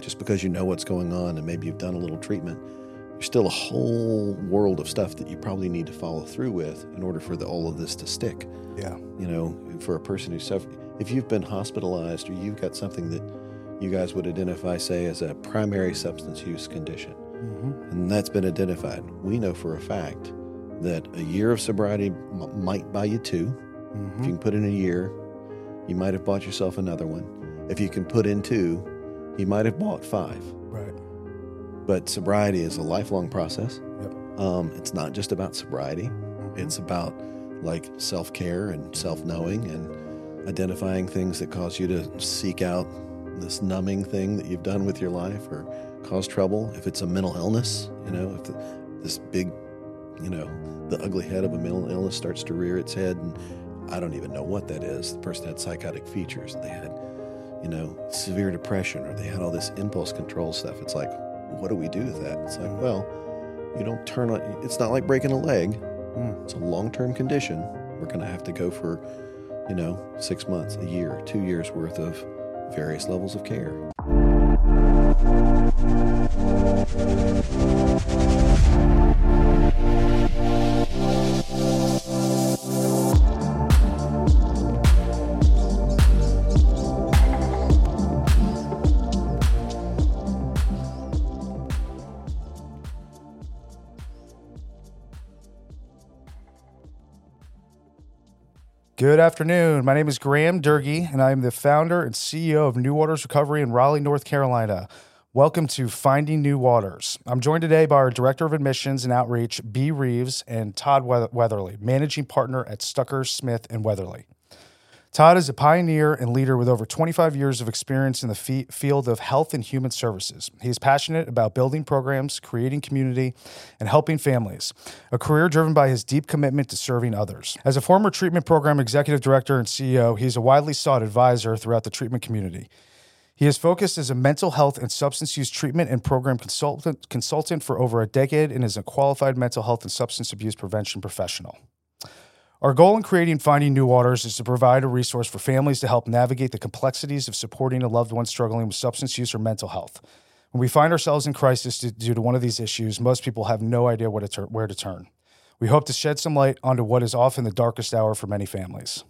Just because you know what's going on and maybe you've done a little treatment, there's still a whole world of stuff that you probably need to follow through with in order for the, all of this to stick. Yeah. You know, for a person who's suffered, if you've been hospitalized or you've got something that you guys would identify, say, as a primary substance use condition, Mm-hmm. and that's been identified, we know for a fact that a year of sobriety m- might buy you 2 Mm-hmm. If you can put in a year, you might have bought yourself another one. If you can put in two, you might have bought five. Right. But sobriety is a lifelong process. Yep. Um, it's not just about sobriety. Mhm. It's about like self care and self knowing and identifying things that cause you to seek out this numbing thing that you've done with your life or cause trouble. If it's a mental illness, you know, if the, this big, you know, the ugly head of a mental illness starts to rear its head, and I don't even know what that is. The person had psychotic features. They had, you know, severe depression, or they had all this impulse control stuff. It's like, what do we do with that? It's like, well, you don't turn on. It's not like breaking a leg. Mm. It's a long-term condition. We're going to have to go for, you know, six months, a year, two years worth of various levels of care. Good afternoon. My name is Graham Durgee, and I am the founder and CEO of New Waters Recovery in Raleigh, North Carolina. Welcome to Finding New Waters. I'm joined today by our Director of Admissions and Outreach, B. Reeves, and Todd Weatherly, Managing Partner at Stucker, Smith, and Weatherly. Todd is a pioneer and leader with over 25 years of experience in the fe- field of health and human services. He is passionate about building programs, creating community, and helping families, a career driven by his deep commitment to serving others. As a former treatment program executive director and CEO, he is a widely sought advisor throughout the treatment community. He has focused as a mental health and substance use treatment and program consultant, consultant for over a decade and is a qualified mental health and substance abuse prevention professional. Our goal in creating Finding New Waters is to provide a resource for families to help navigate the complexities of supporting a loved one struggling with substance use or mental health. When we find ourselves in crisis due- to one of these issues, most people have no idea to tur- where to turn. We hope to shed some light onto what is often the darkest hour for many families.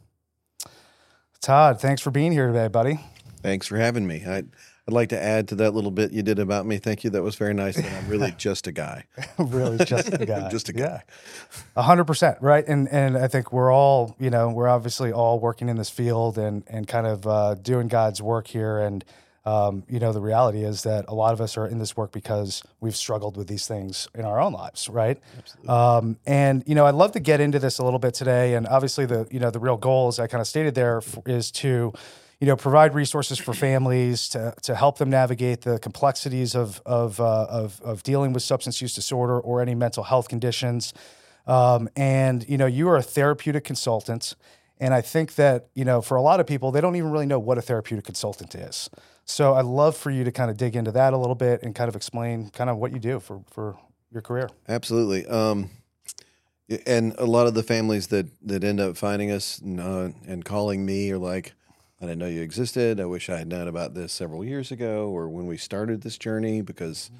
Todd, thanks for being here today, buddy. Thanks for having me. I, I'd like to add to that little bit you did about me. Thank you. That was very nice. That I'm really just a guy. really just a guy. Just a guy. A hundred percent. Right. And and I think we're all, you know, we're obviously all working in this field and and kind of uh, doing God's work here. And um, you know, the reality is that a lot of us are in this work because we've struggled with these things in our own lives, right? Um, and you know, I'd love to get into this a little bit today. And obviously, the you know the real goal, as I kind of stated there, f- is to you know provide resources for families to to help them navigate the complexities of of uh, of, of dealing with substance use disorder or any mental health conditions. Um, and you know, you are a therapeutic consultant. And I think that, you know, for a lot of people, they don't even really know what a therapeutic consultant is. So I'd love for you to kind of dig into that a little bit and kind of explain kind of what you do for, for your career. Absolutely. Um, and a lot of the families that, that end up finding us and, uh, and calling me are like, I didn't know you existed. I wish I had known about this several years ago or when we started this journey because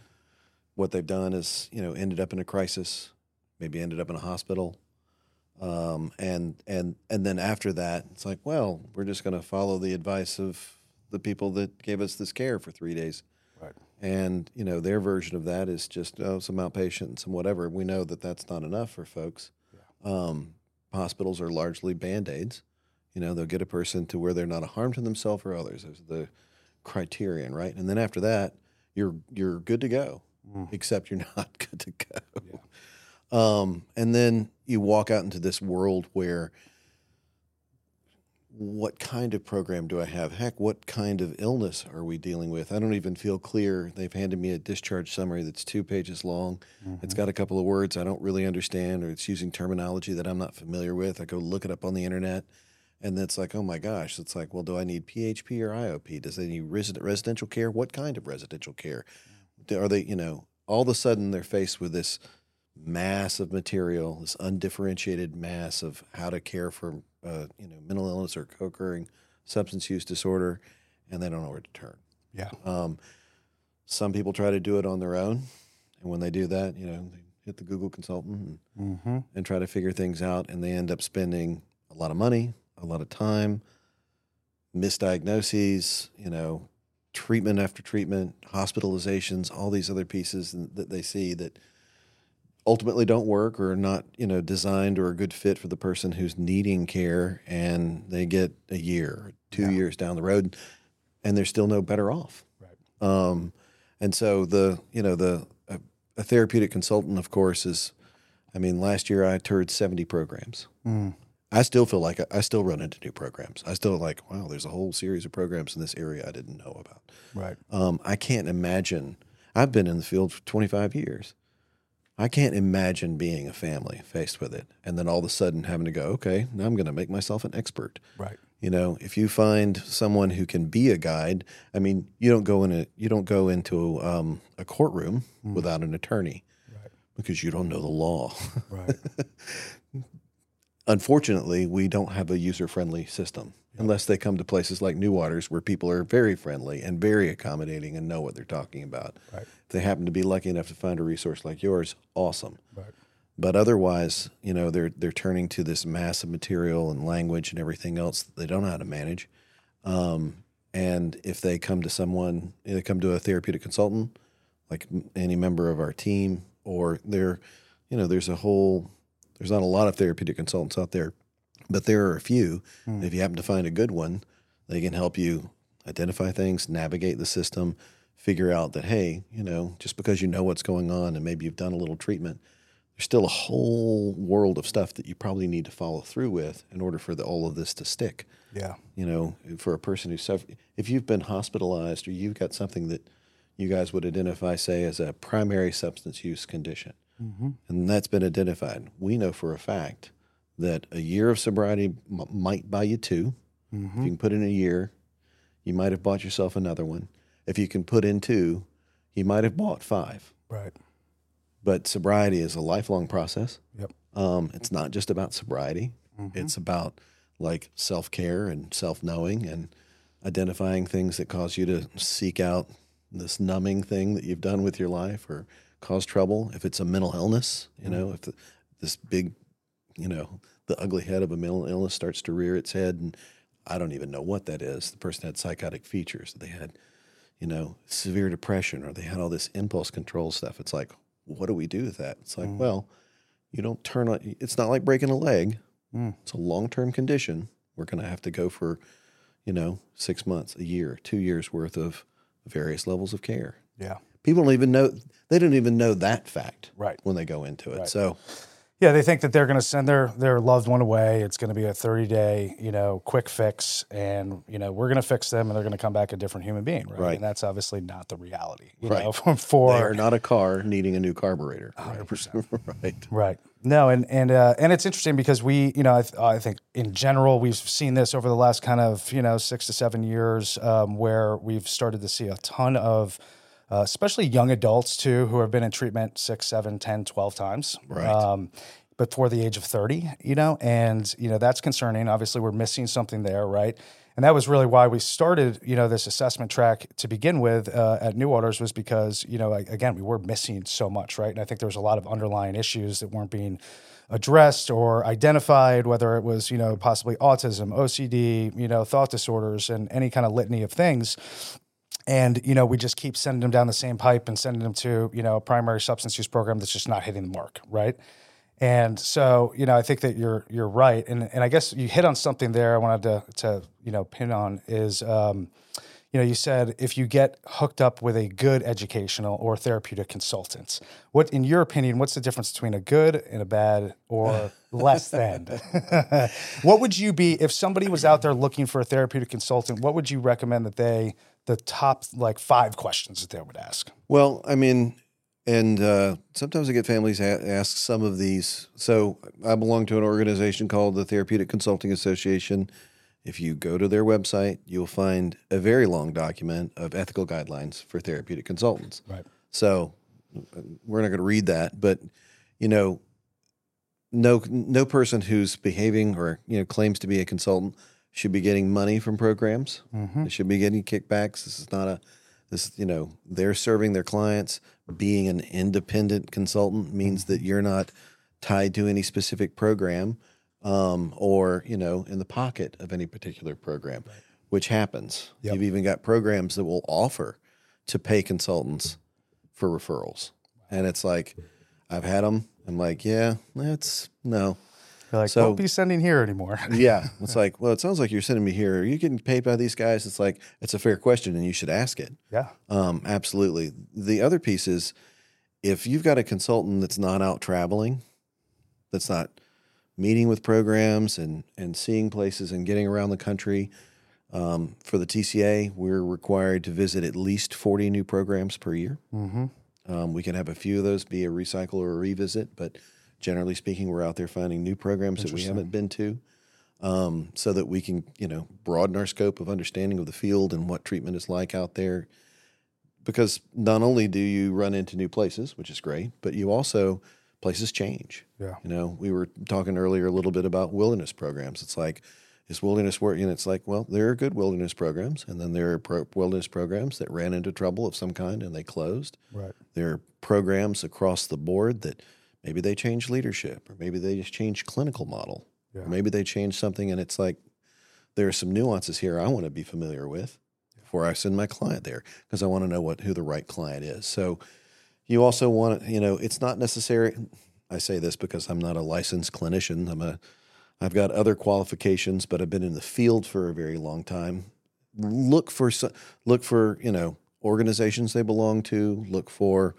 what they've done is, you know, ended up in a crisis, maybe ended up in a hospital. Um, and, and, and then after that, it's like, well, we're just going to follow the advice of the people that gave us this care for three days. Right. And you know their version of that is just oh some outpatient, some whatever. We know that that's not enough for folks. Um, hospitals are largely band aids. You know they'll get a person to where they're not a harm to themselves or others. There's the criterion, right? And then after that, you're you're good to go, except you're not good to go. Um, and then you walk out into this world where what kind of program do I have? Heck, what kind of illness are we dealing with? I don't even feel clear. They've handed me a discharge summary that's two pages long. It's got a couple of words I don't really understand, or it's using terminology that I'm not familiar with. I go look it up on the internet, and it's like, oh my gosh, it's like, well, do I need PHP or IOP? Does they need resident, residential care? What kind of residential care? Are they, you know, all of a sudden they're faced with this mass of material, this undifferentiated mass of how to care for, uh, you know, mental illness or co-occurring substance use disorder, and they don't know where to turn. Yeah. Um, Some people try to do it on their own, and when they do that, you know, they hit the Google consultant and, Mm-hmm. and try to figure things out, and they end up spending a lot of money, a lot of time, misdiagnoses, you know, treatment after treatment, hospitalizations, all these other pieces that they see that ultimately don't work or are not, you know, designed or a good fit for the person who's needing care, and they get a year, two Yeah. years down the road, and they're still no better off. Right. Um, and so the, you know, the a, a therapeutic consultant, of course, is. I mean, last year I toured seventy programs. Mm. I still feel like I, I still run into new programs. I still like, wow, there's a whole series of programs in this area I didn't know about. Right. Um, I can't imagine. I've been in the field for 25 years. I can't imagine being a family faced with it, and then all of a sudden having to go, okay, now I'm going to make myself an expert. Right. You know, if you find someone who can be a guide, I mean, you don't go in a you don't go into um, a courtroom without an attorney Right. because you don't know the law. Right. Unfortunately, we don't have a user friendly system unless they come to places like New Waters where people are very friendly and very accommodating and know what they're talking about. Right. If they happen to be lucky enough to find a resource like yours, awesome. Right. But otherwise, you know, they're they're turning to this massive material and language and everything else that they don't know how to manage. Um, and if they come to someone, they come to a therapeutic consultant, like any member of our team, or they're, you know, there's a whole, there's not a lot of therapeutic consultants out there, but there are a few. Hmm. If you happen to find a good one, they can help you identify things, navigate the system, figure out that hey, you know, just because you know what's going on and maybe you've done a little treatment, there's still a whole world of stuff that you probably need to follow through with in order for the, all of this to stick. Yeah. You know, for a person who's suffer- if you've been hospitalized or you've got something that you guys would identify, say, as a primary substance use condition, Mm-hmm. and that's been identified, we know for a fact that a year of sobriety m- might buy you 2 Mm-hmm. If you can put in a year, you might have bought yourself another one. If you can put in two, you might have bought five. Right. But sobriety is a lifelong process. Yep. Um, it's not just about sobriety. Mhm. It's about like self care and self knowing and identifying things that cause you to seek out this numbing thing that you've done with your life or cause trouble. If it's a mental illness, you know, if the, this big, you know, the ugly head of a mental illness starts to rear its head, and I don't even know what that is. The person had psychotic features. They had, you know, severe depression, or they had all this impulse control stuff. It's like, what do we do with that? It's like, Mm. well, you don't turn on. It's not like breaking a leg. Mm. It's a long term condition. We're going to have to go for, you know, six months, a year, two years worth of various levels of care. Yeah. People don't even know. They don't even know that fact Right. when they go into it. Right. So Yeah, they think that they're going to send their their loved one away. It's going to be a 30 day, you know, quick fix, and you know we're going to fix them, and they're going to come back a different human being, right? Right. And that's obviously not the reality, you Right. know, for, they are not a car needing a new carburetor. 100 percent. Right. Right. No, and and uh, and it's interesting because we, you know, I, th- I think in general we've seen this over the last kind of you know six to seven years, um, where we've started to see a ton of, uh, especially young adults too, who have been in treatment six, seven, 10, 12 times, Right. um, before the age of thirty, you know, and you know that's concerning. Obviously, we're missing something there, right? And that was really why we started, you know, this assessment track to begin with uh, at New Waters was because, you know, again, we were missing so much, right? And I think there was a lot of underlying issues that weren't being addressed or identified, whether it was, you know, possibly autism, OCD, you know, thought disorders, and any kind of litany of things. And you know, we just keep sending them down the same pipe and sending them to you know a primary substance use program that's just not hitting the mark, right? And so, you know, I think that you're you're right, and and I guess you hit on something there. I wanted to to you know pin on is, um, you know, you said if you get hooked up with a good educational or therapeutic consultant, what, in your opinion, what's the difference between a good and a bad or less than? what would you be if somebody was out there looking for a therapeutic consultant? What would you recommend that they the top like five questions that they would ask? Well, I mean, and uh, sometimes I get families a- ask some of these. So I belong to an organization called the Therapeutic Consulting Association. If you go to their website, you'll find a very long document of ethical guidelines for therapeutic consultants. Right. So we're not going to read that, but you know, no no person who's behaving or you know claims to be a consultant should be getting money from programs. Mm-hmm. They should be getting kickbacks. This is not a This, you know, they're serving their clients. Being an independent consultant means that you're not tied to any specific program um, or, you know, in the pocket of any particular program, which happens. Yep. You've even got programs that will offer to pay consultants for referrals. And it's like, I've had them. I'm like, yeah, that's no. You're like, So- won't be sending here anymore. Yeah. It's like, well, it sounds like you're sending me here. Are you getting paid by these guys? It's like, it's a fair question and you should ask it. yeah. Um, absolutely. The other piece is if you've got a consultant that's not out traveling, that's not meeting with programs and, and seeing places and getting around the country, um, for the TCA, we're required to visit at least 40 new programs per year. Mm-hmm. Um, we can have a few of those be a recycle or a revisit, but generally speaking, we're out there finding new programs that we haven't been to, um, so that we can, you know, broaden our scope of understanding of the field and what treatment is like out there. Because not only do you run into new places, which is great, but you also places change. Yeah. You know, we were talking earlier a little bit about wilderness programs. It's like, is wilderness work? And it's like, well, there are good wilderness programs, and then there are pro- wilderness programs that ran into trouble of some kind and they closed. Right. There are programs across the board that maybe they change leadership, or maybe they just change clinical model, Yeah. or maybe they change something, and it's like there are some nuances here I want to be familiar with before I send my client there because I want to know what who the right client is. So you also want to, you know, it's not necessary. I say this because I'm not a licensed clinician. I'm a, I've got other qualifications, but I've been in the field for a very long time. Look for, so- look for, you know, organizations they belong to. Look for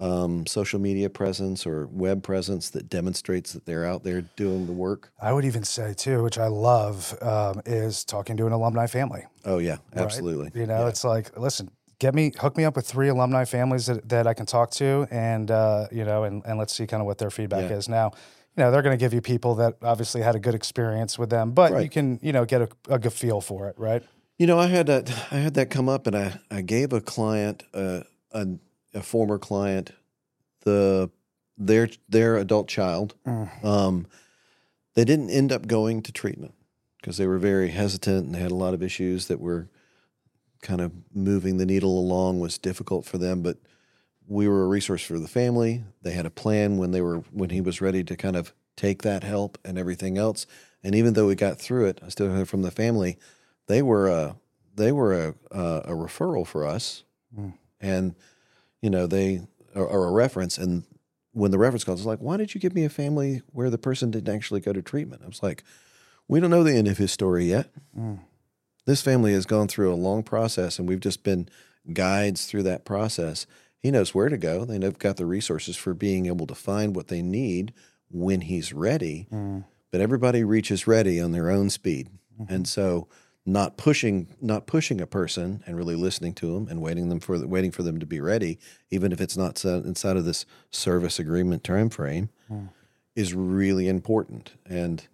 um, social media presence or web presence that demonstrates that they're out there doing the work. I would even say too, which I love, um, is talking to an alumni family. Oh yeah, right? absolutely. You know, Yeah. it's like, listen, get me, hook me up with three alumni families that, that I can talk to, and uh, you know, and, and let's see kind of what their feedback Yeah. is. Now, you know, they're going to give you people that obviously had a good experience with them, but you can, you know, get a, a good feel for it, right? You know, I had that. I had that come up, and I I gave a client, uh, a a former client, the their their adult child. Mm. Um, they didn't end up going to treatment because they were very hesitant and they had a lot of issues that were kind of moving the needle along was difficult for them. But we were a resource for the family. They had a plan when they were when he was ready to kind of take that help and everything else. And even though we got through it, I still heard from the family. They were a they were a a, a referral for us, Mm. and you know they or, or a reference. And when the reference calls, it's like, why did you give me a family where the person didn't actually go to treatment? I was like, we don't know the end of his story yet. Mm. This family has gone through a long process, and we've just been guides through that process. He knows where to go. They've got the resources for being able to find what they need when he's ready. Mm. But everybody reaches ready on their own speed, Mm-hmm. and so not pushing not pushing a person and really listening to them and waiting them for waiting for them to be ready, even if it's not inside of this service agreement time frame, Mm. is really important. And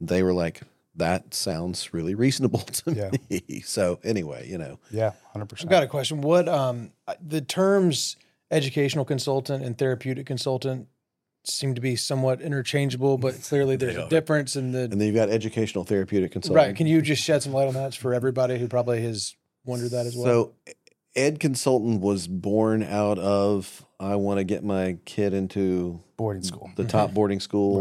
they were like, "That sounds really reasonable to Yeah. me." So anyway, you know, Yeah, 100%. I've got a question. What um the terms educational consultant and therapeutic consultant seem to be somewhat interchangeable, but clearly there's a difference in the and then you've got educational therapeutic consultant. right. Can you just shed some light on that for everybody who probably has wondered that as well? So, Ed Consultant was born out of I want to get my kid into Boarding school. the top boarding school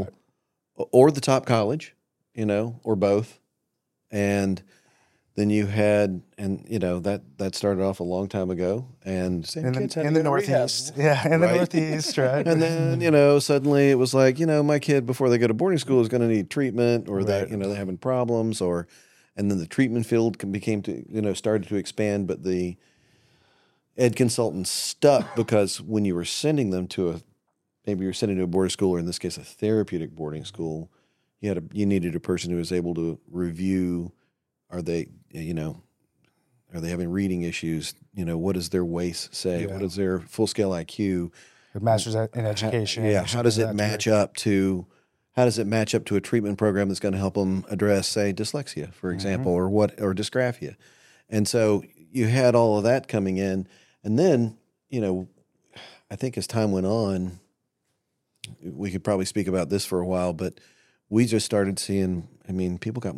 Right. or the top college, you know, or both. And then you had, and you know that that started off a long time ago, and Same In kids the, had the. Northeast. Yeah, in the Right. Northeast, right? and then you know suddenly it was like you know my kid before they go to boarding school is going to need treatment, or they Right. you know they're having problems, or and then the treatment field can, became to you know started to expand, but the ed consultant stuck because when you were sending them to a maybe you're sending to a boarding school or in this case a therapeutic boarding school you had a you needed a person who was able to review are they you know are they having reading issues? You know what does their WAIS say? Yeah. what is their full scale iq master's in How- education. yeah how does it match up to how does it match up to a treatment program that's going to help them address say dyslexia for mm-hmm. example or what or dysgraphia? And so you had all of that coming in and then you know i think as time went on we could probably speak about this for a while but we just started seeing i mean people got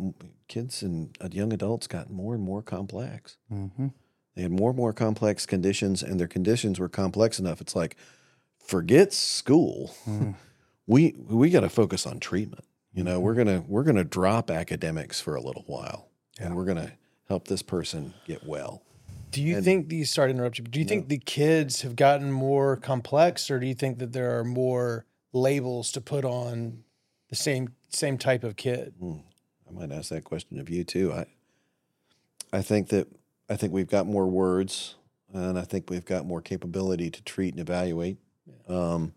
kids and uh, young adults got more and more complex Mhm. They had more and more complex conditions, and their conditions were complex enough. It's like, forget school. We we got to focus on treatment. You know, we're gonna we're gonna drop academics for a little while, and we're gonna help this person get well. Do you think these? Sorry to interrupt you. But do you think the kids have gotten more complex, or do you think that there are more labels to put on the same same type of kid? I might ask that question of you too. I I think that I think we've got more words, and I think we've got more capability to treat and evaluate. Um,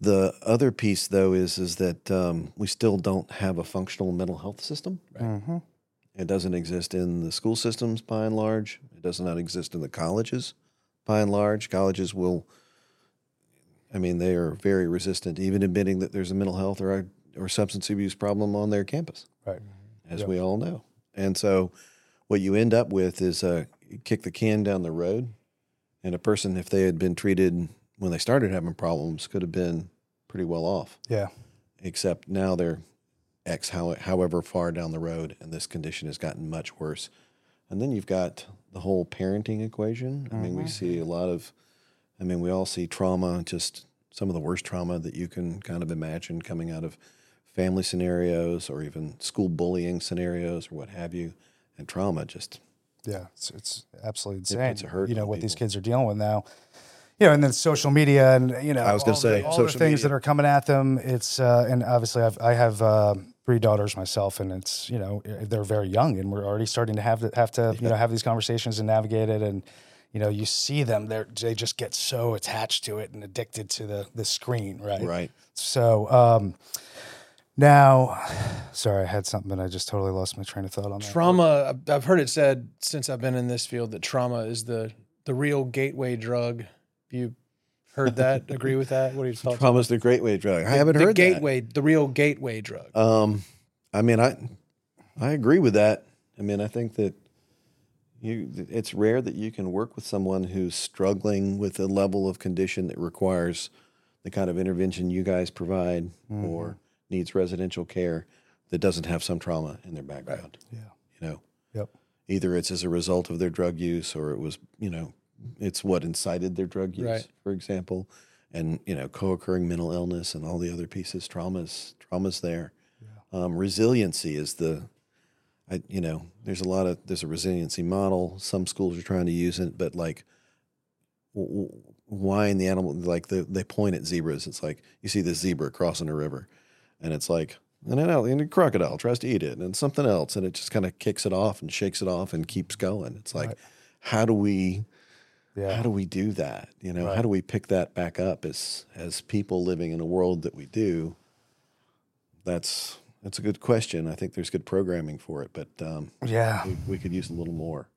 the other piece, though, is is that um, we still don't have a functional mental health system. Mm-hmm. It doesn't exist in the school systems by and large. It does not exist in the colleges by and large. Colleges will, I mean, they are very resistant, to even admitting that there's a mental health or or substance abuse problem on their campus, Right. as Yep. we all know. And so, what you end up with is uh, you kick the can down the road, and a person, if they had been treated when they started having problems, could have been pretty well off Yeah. except now they're X how, however far down the road, and this condition has gotten much worse. And then you've got the whole parenting equation. I mean, we see a lot of, I mean, we all see trauma, just some of the worst trauma that you can kind of imagine coming out of family scenarios or even school bullying scenarios or what have you. And trauma just, Yeah, it's, it's absolutely puts insane. a hurt you know what these kids are dealing with now. You know, and then social media, and you know, I was gonna say, the, all the things media. that are coming at them. It's uh, and obviously I've, I have uh, three daughters myself, and it's you know they're very young, and we're already starting to have to have to you know have these conversations and navigate it, and you know you see them they they just get so attached to it and addicted to the the screen, right? right. So um, now, sorry, I had something, but I just totally lost my train of thought on that. Trauma. I've- I've heard it said since I've been in this field that trauma is the the real gateway drug. You heard that? Agree with that? What are your thoughts? Trauma's the great way drug. I haven't the heard that. gateway, the real gateway drug. Um, I mean, I I agree with that. I mean, I think that you it's rare that you can work with someone who's struggling with a level of condition that requires the kind of intervention you guys provide or needs residential care that doesn't have some trauma in their background. Yeah. You know, Yep. either it's as a result of their drug use or it was, you know, it's what incited their drug use, Right. for example, and you know, co-occurring mental illness and all the other pieces. Traumas, traumas there. Um, resiliency is the, I you know, there's a lot of there's a resiliency model. Some schools are trying to use it, but like, w- w- why in the animal like the, they point at zebras? It's like you see this zebra crossing a river, and it's like. And an al- and a crocodile tries to eat it, and something else, and it just kind of kicks it off and shakes it off and keeps going. It's like, Right. how do we Yeah. how do we do that? You know, Right. how do we pick that back up as as people living in a world that we do? That's that's a good question. I think there's good programming for it, but um, yeah. we, we could use a little more.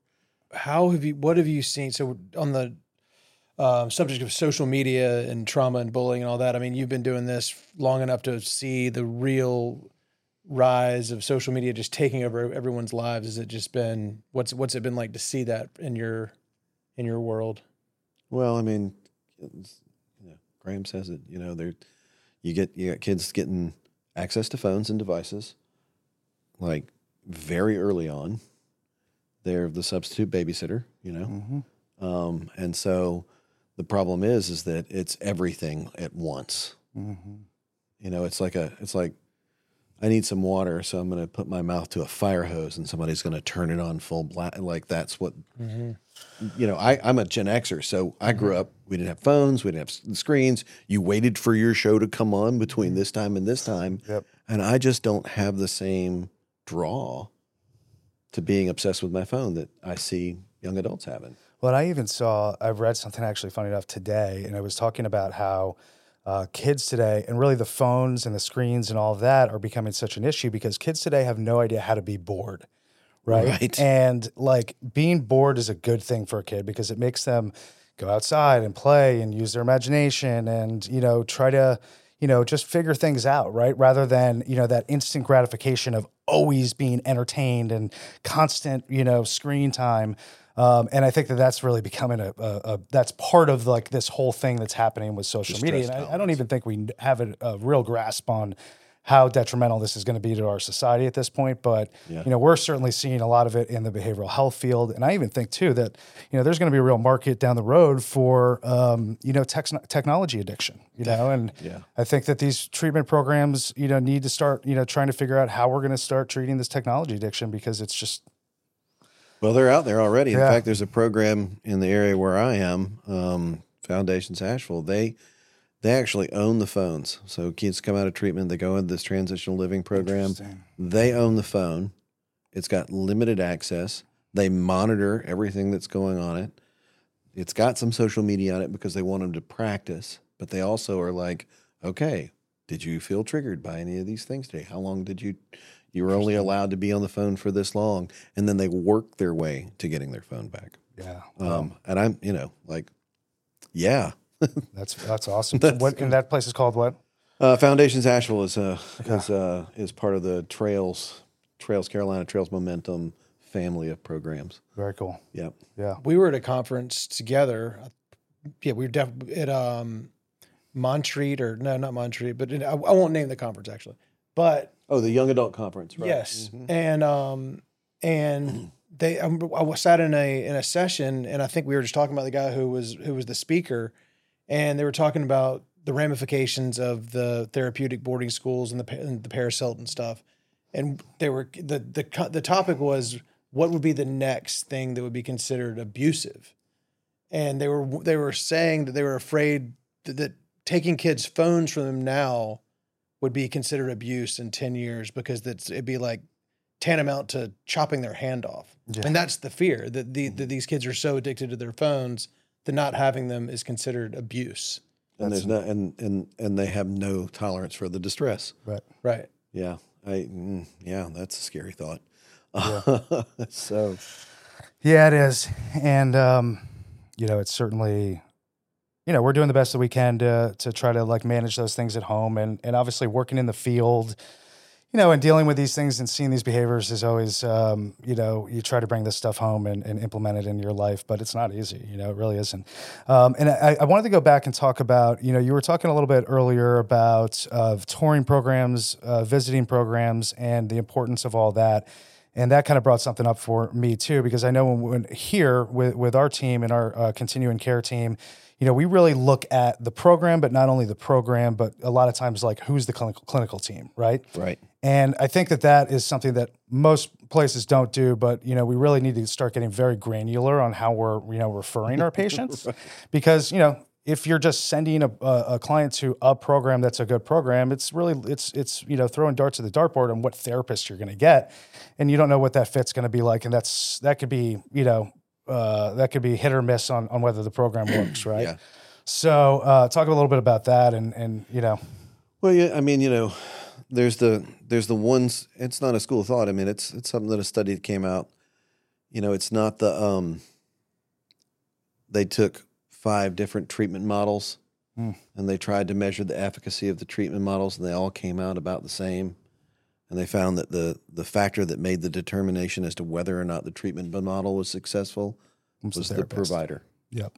How have you? What have you seen? So on the um, subject of social media and trauma and bullying and all that. I mean, you've been doing this long enough to see the real rise of social media just taking over everyone's lives. Has it just been what's what's it been like to see that in your in your world? Well, I mean, you know, Graham says it. You know, there you get you got kids getting access to phones and devices, like very early on. They're the substitute babysitter. You know, Mm-hmm. um, and so the problem is is that it's everything at once. Mm-hmm. You know, it's like a it's like I need some water, so I'm going to put my mouth to a fire hose, and somebody's going to turn it on full blast. Like that's what you know. I I'm a Gen Xer, so I grew up. We didn't have phones, we didn't have screens. You waited for your show to come on between this time and this time, Yep. and I just don't have the same draw to being obsessed with my phone that I see young adults having. Well, I even saw, I've read something actually funny enough today, and it was talking about how uh, kids today, and really the phones and the screens and all of that are becoming such an issue because kids today have no idea how to be bored. Right? Right. And like being bored is a good thing for a kid because it makes them go outside and play and use their imagination and, you know, try to, you know, just figure things out, right? Rather than, you know, that instant gratification of always being entertained and constant, you know, screen time. Um, and I think that that's really becoming a, a, a that's part of like this whole thing that's happening with social media. And I, I don't even think we have a, a real grasp on how detrimental this is going to be to our society at this point. But Yeah. you know, we're certainly seeing a lot of it in the behavioral health field, and I even think too that you know there's going to be a real market down the road for um, you know tech- technology addiction. You know, and Yeah. I think that these treatment programs you know need to start you know trying to figure out how we're going to start treating this technology addiction because it's just Well, they're out there already. In Yeah. fact, there's a program in the area where I am, um, Foundations Asheville. They they actually own the phones. So kids come out of treatment, they go into this transitional living program. They own the phone. It's got limited access. They monitor everything that's going on it. It's got some social media on it because they want them to practice, but they also are like, okay, did you feel triggered by any of these things today? How long did you you were only allowed to be on the phone for this long? And then they work their way to getting their phone back. yeah. Um, and I'm, you know, like, yeah. That's that's awesome. what and that place is called what? Uh, Foundations Asheville is uh, is uh, is part of the Trails Trails Carolina Trails Momentum family of programs. Very cool. Yep. Yeah. we were at a conference together. Yeah, we were def- at um, Montreat or no, not Montreat, but it, I, I won't name the conference actually. But Oh, the Young Adult Conference, right? yes, Mhm. and um, and they I, I was sat in a in a session, and I think we were just talking about the guy who was who was the speaker, and they were talking about the ramifications of the therapeutic boarding schools and the and the Paris Hilton stuff, and they were the the the topic was what would be the next thing that would be considered abusive, and they were they were saying that they were afraid that, that taking kids' phones from them now would be considered abuse in 10 years because that's it'd be like tantamount to chopping their hand off. Yeah. And that's the fear that the that these kids are so addicted to their phones that not having them is considered abuse. And there's no and and and they have no tolerance for the distress. Right. Right. Yeah. I mm, yeah, that's a scary thought. so Yeah, it is. And um, you know, it's certainly you know, we're doing the best that we can to to try to like manage those things at home and and obviously working in the field, you know, and dealing with these things and seeing these behaviors is always um, you know, you try to bring this stuff home and, and implement it in your life, but it's not easy, you know, it really isn't. Um, and I, I wanted to go back and talk about, you know, you were talking a little bit earlier about uh, touring programs, uh, visiting programs, and the importance of all that and that kind of brought something up for me too because i know when, when here with, with our team and our uh, continuing care team you know we really look at the program but not only the program but a lot of times like who's the clinical, clinical team right? Right. and i think that that is something that most places don't do but you know we really need to start getting very granular on how we're you know referring our patients. Because you know if you're just sending a, a, a client to a program that's a good program, it's really it's it's you know throwing darts at the dartboard on what therapist you're going to get, and you don't know what that fit's going to be like, and that's that could be you know uh, that could be hit or miss on on whether the program works, right? Yeah. So uh, talk a little bit about that, and and you know Well, yeah, I mean, you know, there's the there's the ones. It's not a school of thought. I mean, it's it's something that a study that came out. You know, it's not the um. They took five different treatment models, Hmm. and they tried to measure the efficacy of the treatment models, and they all came out about the same. And they found that the the factor that made the determination as to whether or not the treatment model was successful who's was the therapist. provider Yep.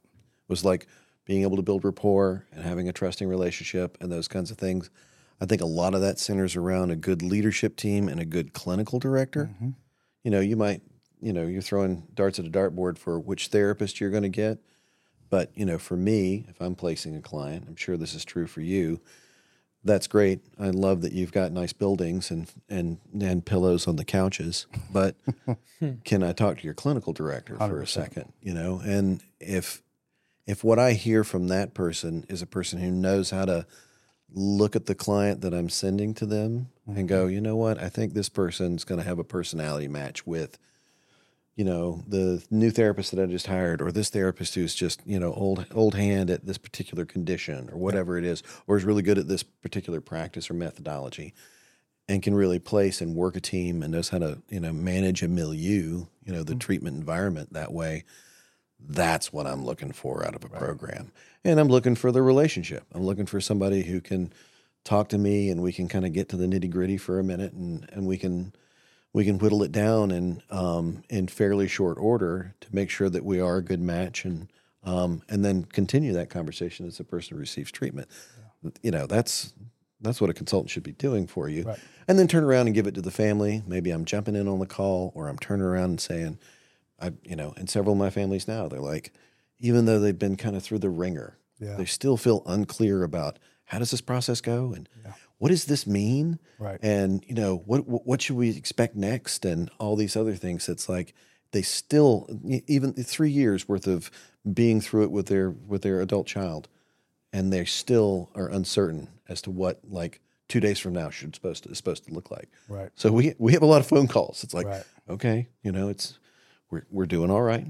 was like being able to build rapport and having a trusting relationship and those kinds of things. I think a lot of that centers around a good leadership team and a good clinical director. Mhm. You know, you might, you know, you're throwing darts at a dartboard for which therapist you're going to get. But, you know, for me, if I'm placing a client, I'm sure this is true for you. That's great. I love that you've got nice buildings and and and pillows on the couches. But can I talk to your clinical director for a second? You know, and if if what I hear from that person is a person who knows how to look at the client that I'm sending to them and mm-hmm. go, you know what, I think this person's going to have a personality match with, you know, the new therapist that I just hired, or this therapist who's just, you know, old old hand at this particular condition, or whatever it is, or is really good at this particular practice or methodology, and can really place and work a team and knows how to, you know, manage a milieu, you know, the mm-hmm. treatment environment that way that's what I'm looking for out of a program. And I'm looking for the relationship. I'm looking for somebody who can talk to me and we can kind of get to the nitty gritty for a minute and, and we can we can whittle it down in um, in fairly short order to make sure that we are a good match and um, and then continue that conversation as the person receives treatment. You know, that's That's what a consultant should be doing for you. Right. And then turn around and give it to the family. Maybe I'm jumping in on the call or I'm turning around and saying, I, you know, in several of my families now, they're like, even though they've been kind of through the wringer, Yeah. they still feel unclear about how does this process go and Yeah. What does this mean? Right. And, you know, what, what should we expect next and all these other things. It's like they still even three years worth of being through it with their with their adult child and they still are uncertain as to what like two days from now should supposed to is supposed to look like. Right. So we we have a lot of phone calls. It's like, Right. okay, you know, it's we're we're doing all right.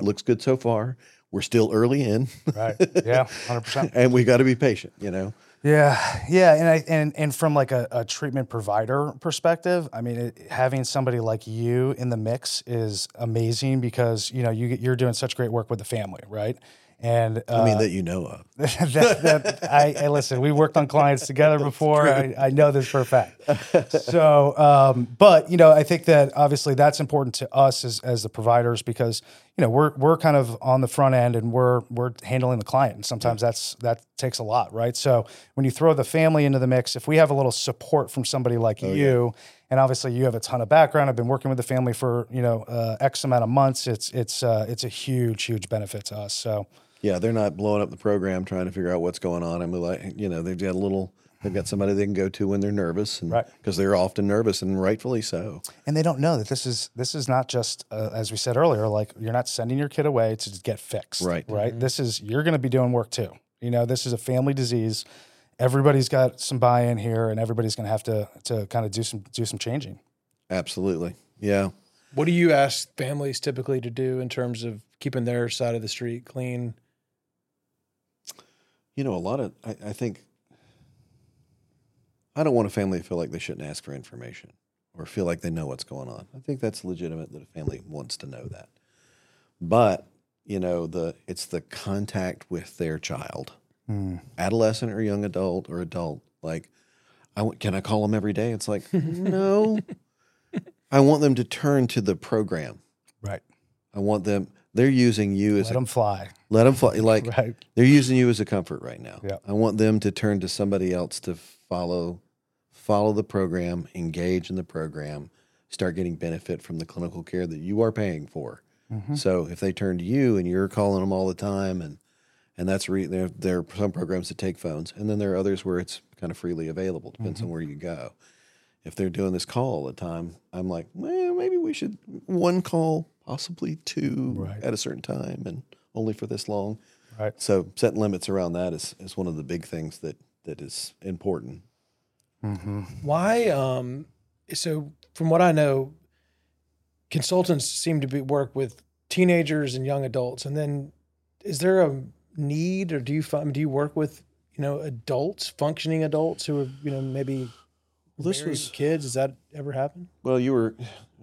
Looks good so far. We're still early in, Right. Yeah. Hundred percent. and we got to be patient. You know, Yeah, yeah, and I and and from like a, a treatment provider perspective, I mean, it, having somebody like you in the mix is amazing because you know you you're doing such great work with the family, right? And uh, I mean that you know of. that, that, I, I listen. We worked on clients together before. I, I know this for a fact. So, um, but you know, I think that obviously that's important to us as, as the providers because you know we're we're kind of on the front end and we're we're handling the client, and sometimes that's that takes a lot, right? So when you throw the family into the mix, if we have a little support from somebody like you. And obviously, you have a ton of background. I've been working with the family for you know uh, x amount of months. It's it's uh, it's a huge huge benefit to us. So Yeah, they're not blowing up the program trying to figure out what's going on. I mean, like you know, they've got a little. They've got somebody they can go to when they're nervous, and Right. because they're often nervous and rightfully so. and they don't know that this is this is not just uh, as we said earlier like you're not sending your kid away to get fixed Right. right this is you're going to be doing work too you know this is a family disease everybody's got some buy-in here and everybody's going to have to to kind of do some do some changing Absolutely, yeah. What do you ask families typically to do in terms of keeping their side of the street clean? You know, a lot of I, I think I don't want a family to feel like they shouldn't ask for information or feel like they know what's going on. I think that's legitimate that a family wants to know that. But, you know, the it's the contact with their child, hmm. adolescent or young adult or adult. Like, I can I call them every day? It's like, no. I want them to turn to the program. right I want them. They're using you as let a them fly let them fly. Like right they're using you as a comfort right now. Yeah. I want them to turn to somebody else to follow follow the program, engage in the program, start getting benefit from the clinical care that you are paying for. Mm-hmm. So if they turn to you and you're calling them all the time and and that's re- there there are some programs that take phones and then there are others where it's kind of freely available depends Mm-hmm. on where you go. If they're doing this call all the time, I'm like, well, maybe we should one call, possibly two Right. at a certain time and only for this long. right So setting limits around that is, is one of the big things that, that is important. Why? Um, so, from what I know, consultants seem to be work with teenagers and young adults. And then, is there a need, or do you find do you work with you know adults, functioning adults who are you know maybe This was- kids? Does that ever happen? Well, you were,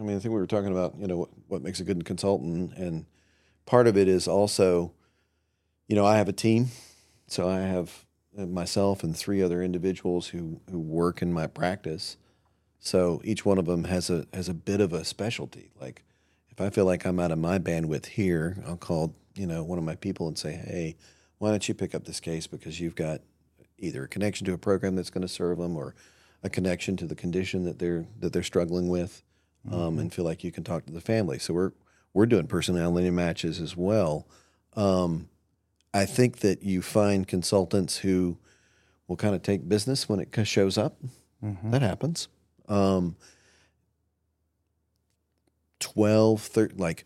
I mean, I think we were talking about, you know, what, what makes a good consultant. And part of it is also, you know, I have a team. So I have uh, myself and three other individuals who, who work in my practice. So each one of them has a, has a bit of a specialty. Like if I feel like I'm out of my bandwidth here, I'll call, you know, one of my people and say, Hey, why don't you pick up this case? Because you've got either a connection to a program that's going to serve them or a connection to the condition that they're that they're struggling with, um, and feel like you can talk to the family. So we're we're doing personality matches as well. Um, I think that you find consultants who will kind of take business when it shows up. That happens. Um, 12, 13, like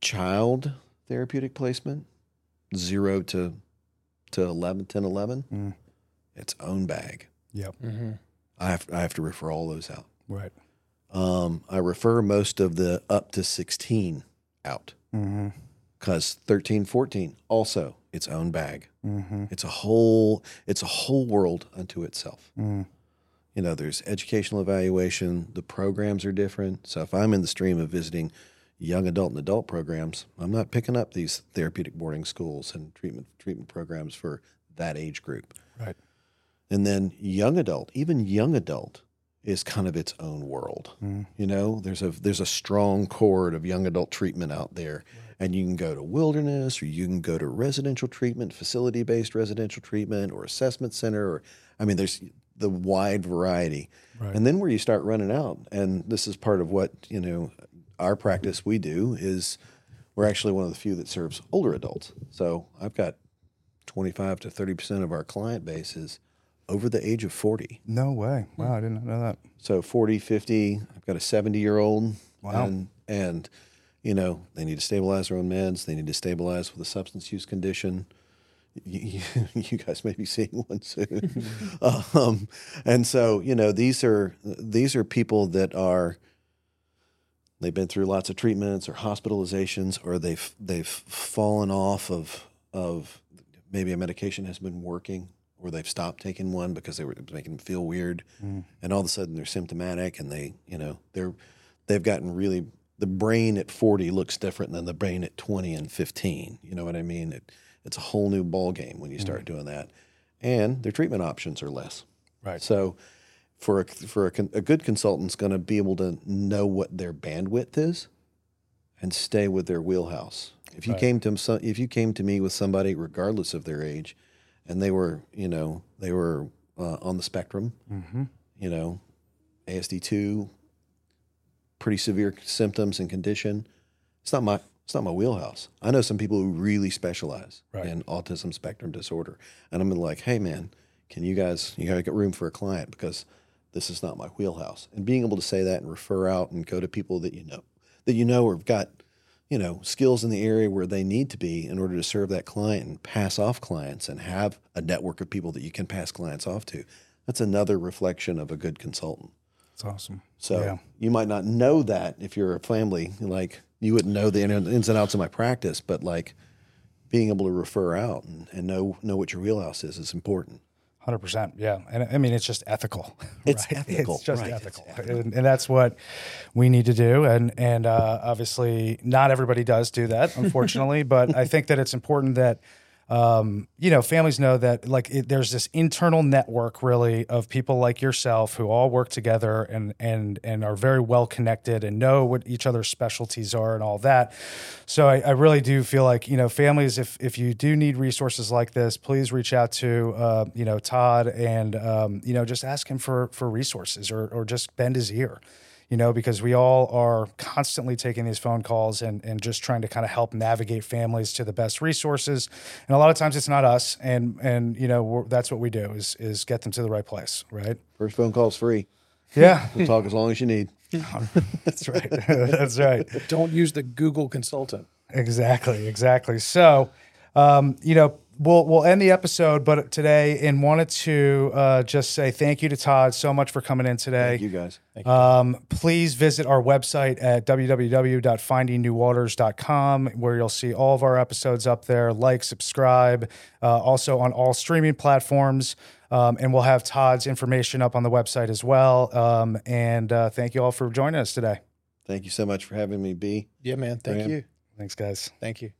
child therapeutic placement, zero to, to 11, 10, 11, Mm. its own bag. yep Mm-hmm. I have, I have to refer all those out. right Um, I refer most of the up to 16 out mm-hmm. because 13, 14 also its own bag. Mm-hmm. It's a whole it's a whole world unto itself. Mm. You know, there's educational evaluation. The programs are different. So if I'm in the stream of visiting young adult and adult programs, I'm not picking up these therapeutic boarding schools and treatment treatment programs for that age group. right And then young adult, even young adult, is kind of its own world. Mm. You know, there's a there's a strong chord of young adult treatment out there, and you can go to wilderness, or you can go to residential treatment, facility based residential treatment, or assessment center, or I mean, there's the wide variety. And then where you start running out, and this is part of what you know, our practice we do is we're actually one of the few that serves older adults. So I've got 25 to 30 percent of our client base is over the age of 40. No way. Wow, I didn't know that. So 40, 50, I've got a 70 year old. Wow. And, and, you know, they need to stabilize their own meds. They need to stabilize with a substance use condition. You, you guys may be seeing one soon. um, and so, you know, these are, these are people that are, they've been through lots of treatments or hospitalizations, or they've, they've fallen off of, of maybe a medication has been working or they've stopped taking one because they were it was making them feel weird, hmm. and all of a sudden they're symptomatic and they you know they're they've gotten really the brain at 40 looks different than the brain at 20 and 15 you know what i mean? It, it's a whole new ball game when you hmm. start doing that. And their treatment options are less. Right. so for a, for a, a good consultant's going to be able to know what their bandwidth is and stay with their wheelhouse. If you came to if you came to me with somebody, regardless of their age, and they were, you know, they were uh, on the spectrum, you know, ASD two, pretty severe symptoms and condition, it's not my it's not my wheelhouse. I know some people who really specialize Right. in autism spectrum disorder, and I'm like, hey man, can you guys you gotta get room for a client because this is not my wheelhouse. And being able to say that and refer out and go to people that you know that you know or have got you know skills in the area where they need to be in order to serve that client and pass off clients and have a network of people that you can pass clients off to. That's another reflection of a good consultant. That's awesome. So Yeah. you might not know that if you're a family, like you wouldn't know the ins and outs of my practice, but like being able to refer out and, and know know what your wheelhouse is is important. Hundred percent, yeah, and I mean it's just ethical. It's right? ethical, It's just right, it's ethical, And, and that's what we need to do. And and uh, obviously, not everybody does do that, unfortunately. but I think that it's important that um, you know families know that like it, there's this internal network really of people like yourself who all work together and and and are very well connected and know what each other's specialties are and all that. So I, I really do feel like you know families, if if you do need resources like this, please reach out to uh, you know Todd and um, you know just ask him for for resources or or just bend his ear. You know, because we all are constantly taking these phone calls and, and just trying to kind of help navigate families to the best resources. And a lot of times it's not us, and and you know we're, that's what we do is is get them to the right place, right? First phone call's free. Yeah, We'll talk as long as you need. that's right. that's right. Don't use the Google consultant. Exactly, exactly. So, um, you know, we'll we'll end the episode, but today, and wanted to uh, just say thank you to Todd so much for coming in today. Thank you guys. Um, please visit our website at www.findingnewwaters.com, where you'll see all of our episodes up there. Like, subscribe, uh, also on all streaming platforms. Um, and we'll have Todd's information up on the website as well. Um, and uh, thank you all for joining us today. Thank you so much for having me, B. Yeah, man. Thank Graham. you. Thanks, guys. Thank you.